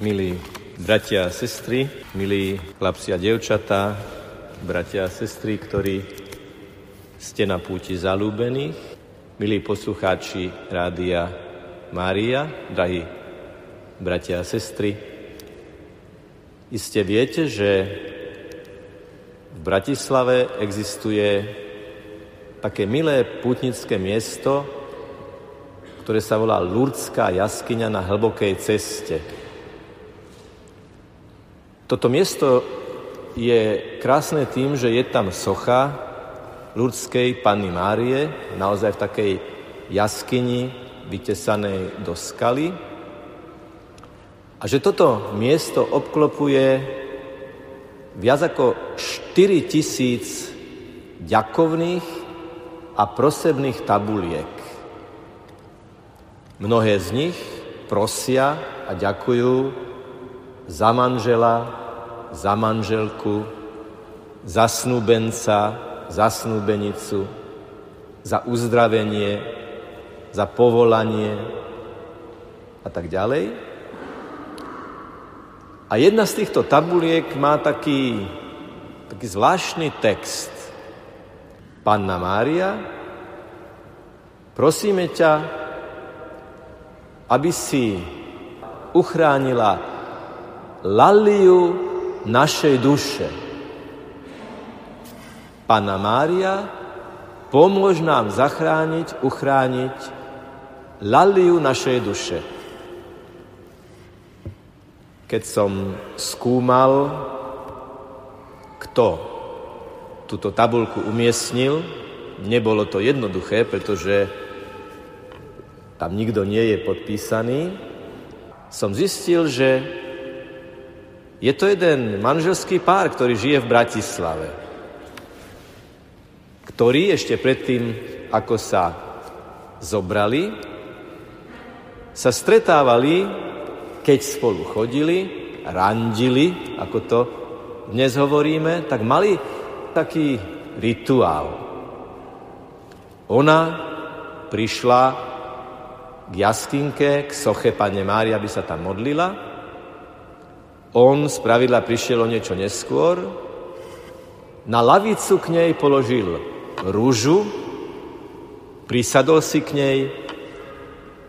Milí bratia a sestry, milí chlapci a devčatá, bratia a sestry, ktorí ste na púti zalúbených, milí poslucháči Rádia Mária, drahí bratia a sestry, iste viete, že v Bratislave existuje také milé pútnické miesto, ktoré sa volá Lurdská jaskyňa na hlbokej ceste. Toto miesto je krásne tým, že je tam socha ľudskej Panny Márie, naozaj v takej jaskyni vytesanej do skaly. A že toto miesto obklopuje viac ako 4 tisíc ďakovných a prosebných tabuliek. Mnohé z nich prosia a ďakujú za manžela, za manželku, za snúbenca, za snúbenicu, za uzdravenie, za povolanie a tak ďalej. A jedna z týchto tabuliek má taký, taký zvláštny text. Panna Mária, prosíme ťa, aby si uchránila laliu našej duše. Pana Mária, pomôž nám zachrániť, uchrániť laliu našej duše. Keď som skúmal, kto túto tabulku umiestnil, nebolo to jednoduché, pretože tam nikto nie je podpísaný, som zistil, že je to jeden manželský pár, ktorý žije v Bratislave, ktorí ešte predtým, ako sa zobrali, sa stretávali, keď spolu chodili, randili, ako to dnes hovoríme, tak mali taký rituál. Ona prišla k jaskinke, k soche Pane Mária, aby sa tam modlila on z pravidla prišiel o niečo neskôr, na lavicu k nej položil rúžu, prisadol si k nej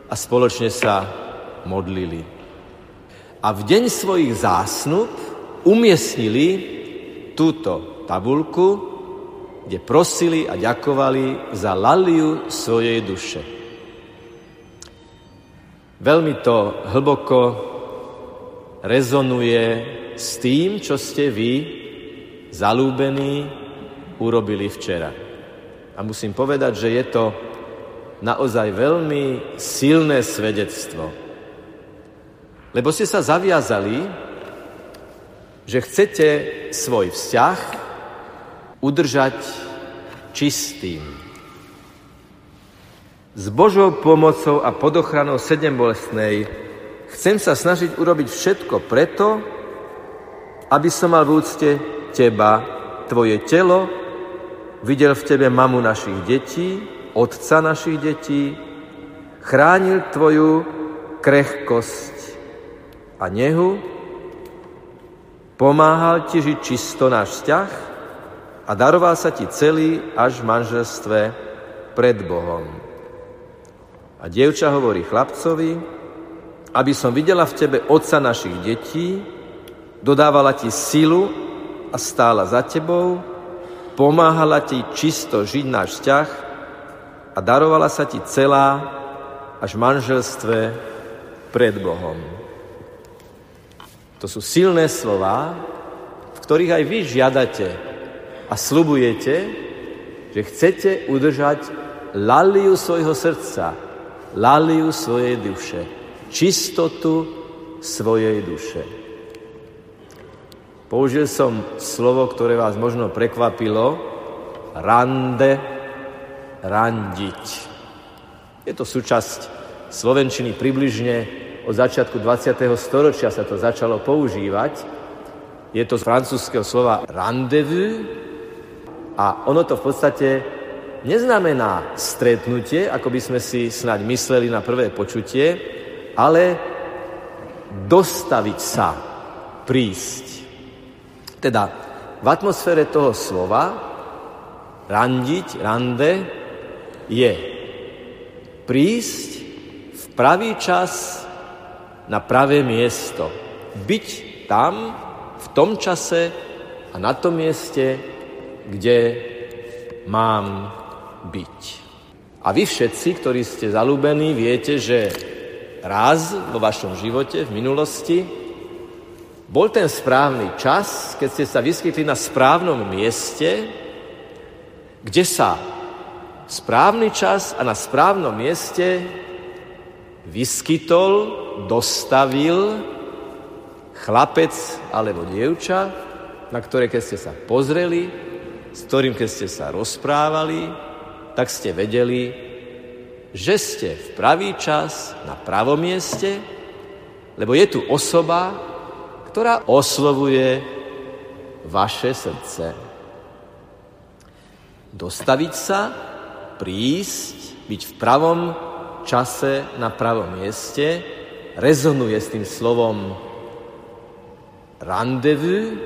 a spoločne sa modlili. A v deň svojich zásnub umiestnili túto tabulku, kde prosili a ďakovali za laliu svojej duše. Veľmi to hlboko rezonuje s tým, čo ste vy, zalúbení, urobili včera. A musím povedať, že je to naozaj veľmi silné svedectvo. Lebo ste sa zaviazali, že chcete svoj vzťah udržať čistým. S Božou pomocou a pod ochranou sedem bolestnej Chcem sa snažiť urobiť všetko preto, aby som mal v úcte teba, tvoje telo, videl v tebe mamu našich detí, otca našich detí, chránil tvoju krehkosť a nehu, pomáhal ti žiť čisto náš vzťah a daroval sa ti celý až v manželstve pred Bohom. A dievča hovorí chlapcovi, aby som videla v tebe otca našich detí, dodávala ti silu a stála za tebou, pomáhala ti čisto žiť náš vzťah a darovala sa ti celá až manželstve pred Bohom. To sú silné slova, v ktorých aj vy žiadate a slubujete, že chcete udržať laliu svojho srdca, laliu svojej duše čistotu svojej duše. Použil som slovo, ktoré vás možno prekvapilo, rande, randiť. Je to súčasť slovenčiny približne od začiatku 20. storočia sa to začalo používať. Je to z francúzského slova rendezvous a ono to v podstate neznamená stretnutie, ako by sme si snáď mysleli na prvé počutie, ale dostaviť sa, prísť. Teda v atmosfére toho slova randiť, rande, je prísť v pravý čas na pravé miesto. Byť tam, v tom čase a na tom mieste, kde mám byť. A vy všetci, ktorí ste zalúbení, viete, že raz vo vašom živote, v minulosti, bol ten správny čas, keď ste sa vyskytli na správnom mieste, kde sa správny čas a na správnom mieste vyskytol, dostavil chlapec alebo dievča, na ktoré keď ste sa pozreli, s ktorým keď ste sa rozprávali, tak ste vedeli, že ste v pravý čas na pravom mieste, lebo je tu osoba, ktorá oslovuje vaše srdce. Dostaviť sa, prísť, byť v pravom čase na pravom mieste, rezonuje s tým slovom randevu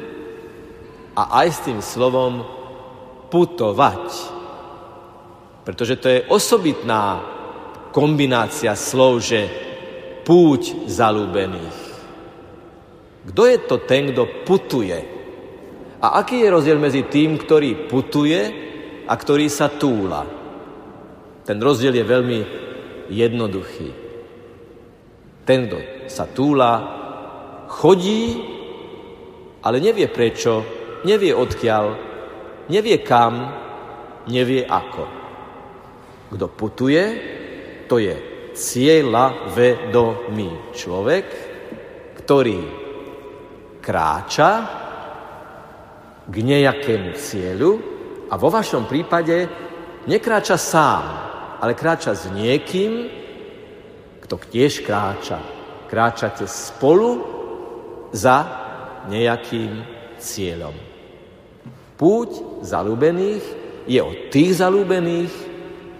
a aj s tým slovom putovať. Pretože to je osobitná kombinácia slov, že púť zalúbených. Kto je to ten, kto putuje? A aký je rozdiel medzi tým, ktorý putuje a ktorý sa túla? Ten rozdiel je veľmi jednoduchý. Ten, kto sa túla, chodí, ale nevie prečo, nevie odkiaľ, nevie kam, nevie ako. Kto putuje, to je cieľa vedomý človek, ktorý kráča k nejakému cieľu a vo vašom prípade nekráča sám, ale kráča s niekým, kto tiež kráča. Kráčate spolu za nejakým cieľom. Púť zalúbených je od tých zalúbených,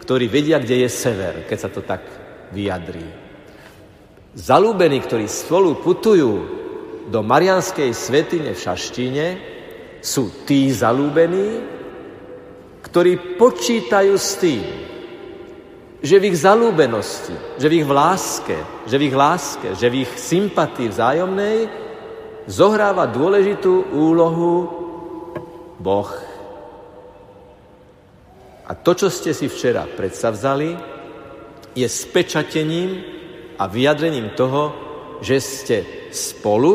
ktorí vedia, kde je sever, keď sa to tak vyjadrí. Zalúbení, ktorí spolu putujú do Marianskej svetine v Šaštíne sú tí zalúbení, ktorí počítajú s tým, že v ich zalúbenosti, že v ich láske, že v ich láske, že v ich sympatii vzájomnej zohráva dôležitú úlohu Boh. A to, čo ste si včera predstavzali, je spečatením a vyjadrením toho, že ste spolu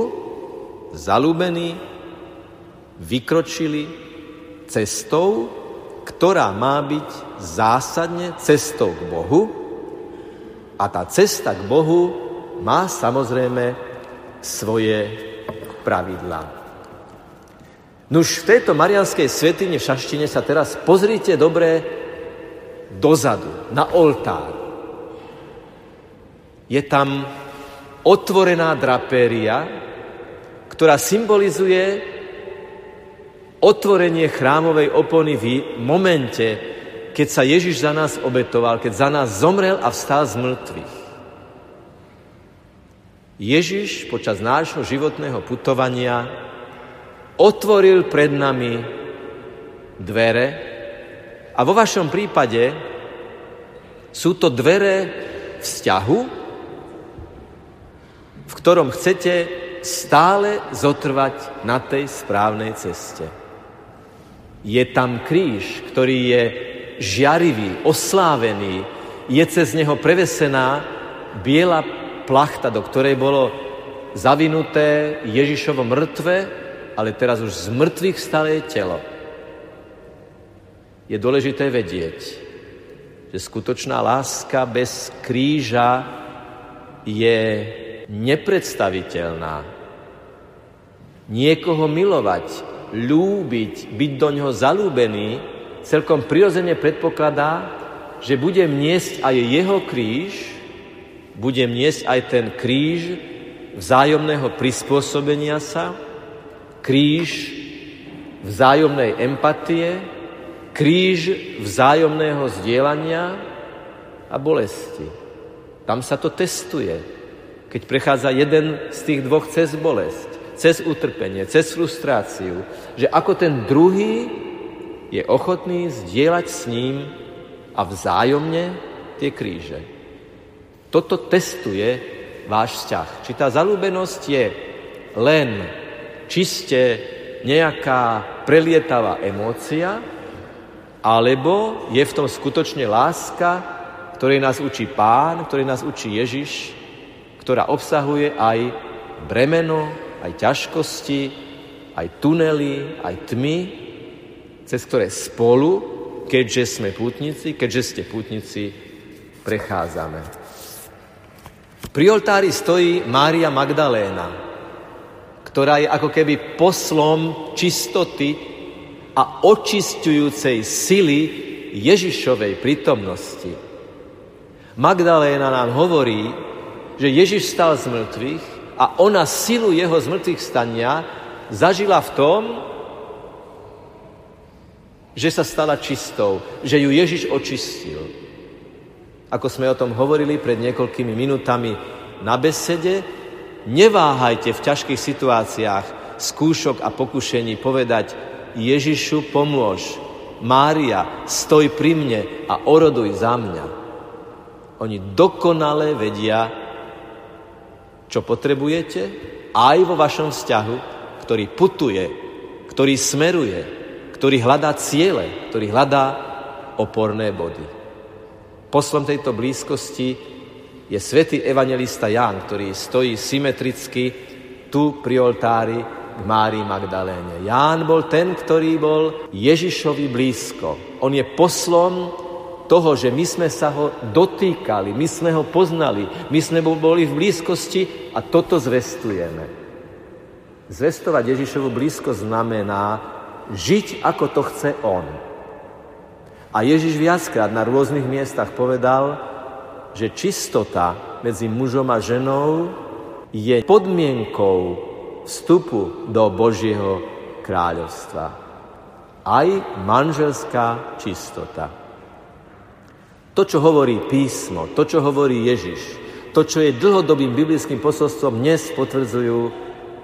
zalúbení vykročili cestou, ktorá má byť zásadne cestou k Bohu a tá cesta k Bohu má samozrejme svoje pravidlá. Nuž v tejto marianskej svetine v Šaštine sa teraz pozrite dobre dozadu, na oltár. Je tam otvorená drapéria, ktorá symbolizuje otvorenie chrámovej opony v momente, keď sa Ježiš za nás obetoval, keď za nás zomrel a vstal z mŕtvych. Ježiš počas nášho životného putovania otvoril pred nami dvere a vo vašom prípade sú to dvere vzťahu, v ktorom chcete stále zotrvať na tej správnej ceste. Je tam kríž, ktorý je žiarivý, oslávený, je cez neho prevesená biela plachta, do ktorej bolo zavinuté Ježišovo mŕtve, ale teraz už z mŕtvych je telo. Je dôležité vedieť, že skutočná láska bez kríža je nepredstaviteľná. Niekoho milovať, ľúbiť, byť do ňoho zalúbený, celkom prirodzene predpokladá, že budem niesť aj jeho kríž, budem niesť aj ten kríž vzájomného prispôsobenia sa, kríž vzájomnej empatie, kríž vzájomného zdieľania a bolesti. Tam sa to testuje. keď prechádza jeden z tých dvoch cez bolesť, cez utrpenie, cez frustráciu, že ako ten druhý je ochotný zdieľať s ním a vzájomne tie kríže. Toto testuje váš vzťah. Či tá zalúbenosť je len čiste nejaká prelietavá emócia, alebo je v tom skutočne láska, ktorej nás učí Pán, ktorej nás učí Ježiš, ktorá obsahuje aj bremeno, aj ťažkosti, aj tunely, aj tmy, cez ktoré spolu, keďže sme pútnici, keďže ste pútnici, prechádzame. Pri oltári stojí Mária Magdaléna, ktorá je ako keby poslom čistoty a očistujúcej sily Ježišovej prítomnosti. Magdaléna nám hovorí, že Ježiš stal z mŕtvych a ona silu jeho zmrtvých stania zažila v tom, že sa stala čistou, že ju Ježiš očistil. Ako sme o tom hovorili pred niekoľkými minutami na besede, neváhajte v ťažkých situáciách skúšok a pokušení povedať Ježišu pomôž, Mária, stoj pri mne a oroduj za mňa. Oni dokonale vedia, čo potrebujete aj vo vašom vzťahu, ktorý putuje, ktorý smeruje, ktorý hľadá ciele, ktorý hľadá oporné body. Poslom tejto blízkosti je svätý evangelista Ján, ktorý stojí symetricky tu pri oltári k Márii Magdaléne. Ján bol ten, ktorý bol Ježišovi blízko. On je poslom toho, že my sme sa ho dotýkali, my sme ho poznali, my sme boli v blízkosti a toto zvestujeme. Zvestovať Ježišovu blízko znamená žiť, ako to chce On. A Ježiš viackrát na rôznych miestach povedal, že čistota medzi mužom a ženou je podmienkou vstupu do Božieho kráľovstva. Aj manželská čistota. To, čo hovorí písmo, to, čo hovorí Ježiš, to, čo je dlhodobým biblickým posolstvom, dnes potvrdzujú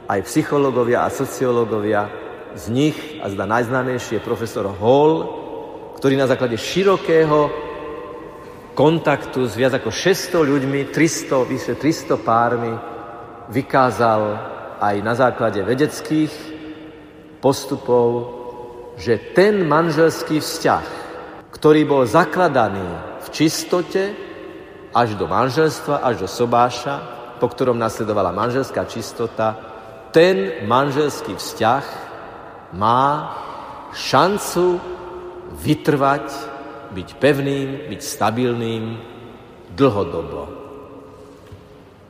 aj psychológovia a sociológovia. Z nich, a zda najznámejší je profesor Hall, ktorý na základe širokého kontaktu s viac ako 600 ľuďmi, 300, vyše 300 pármi, vykázal aj na základe vedeckých postupov, že ten manželský vzťah, ktorý bol zakladaný v čistote až do manželstva, až do sobáša, po ktorom nasledovala manželská čistota, ten manželský vzťah má šancu vytrvať, byť pevným, byť stabilným dlhodobo.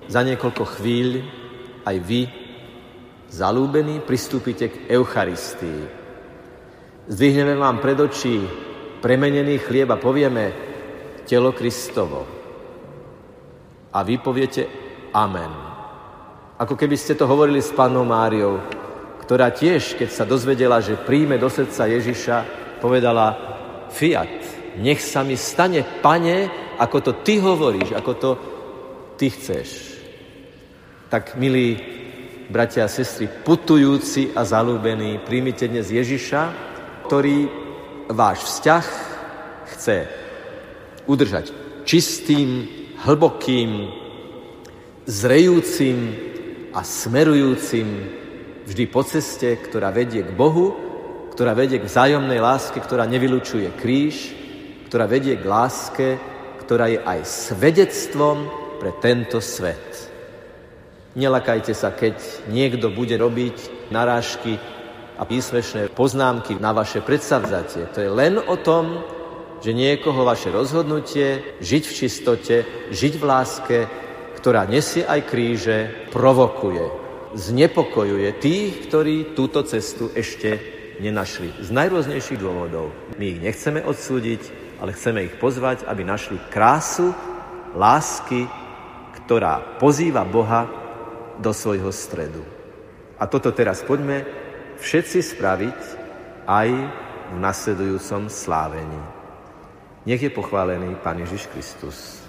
Za niekoľko chvíľ aj vy, zalúbení, pristúpite k Eucharistii. Zdvihneme vám pred očí premenený chlieb a povieme, telo Kristovo. A vy poviete Amen. Ako keby ste to hovorili s pannou Máriou, ktorá tiež, keď sa dozvedela, že príjme do srdca Ježiša, povedala Fiat, nech sa mi stane, pane, ako to ty hovoríš, ako to ty chceš. Tak, milí bratia a sestry, putujúci a zalúbení, príjmite dnes Ježiša, ktorý váš vzťah chce udržať čistým, hlbokým, zrejúcim a smerujúcim vždy po ceste, ktorá vedie k Bohu, ktorá vedie k vzájomnej láske, ktorá nevylučuje kríž, ktorá vedie k láske, ktorá je aj svedectvom pre tento svet. Nelakajte sa, keď niekto bude robiť narážky a písmešné poznámky na vaše predsavzatie. To je len o tom, že niekoho vaše rozhodnutie žiť v čistote, žiť v láske, ktorá nesie aj kríže, provokuje, znepokojuje tých, ktorí túto cestu ešte nenašli. Z najrôznejších dôvodov. My ich nechceme odsúdiť, ale chceme ich pozvať, aby našli krásu lásky, ktorá pozýva Boha do svojho stredu. A toto teraz poďme všetci spraviť aj v nasledujúcom slávení. Nech je pochválený Pán Ježiš Kristus.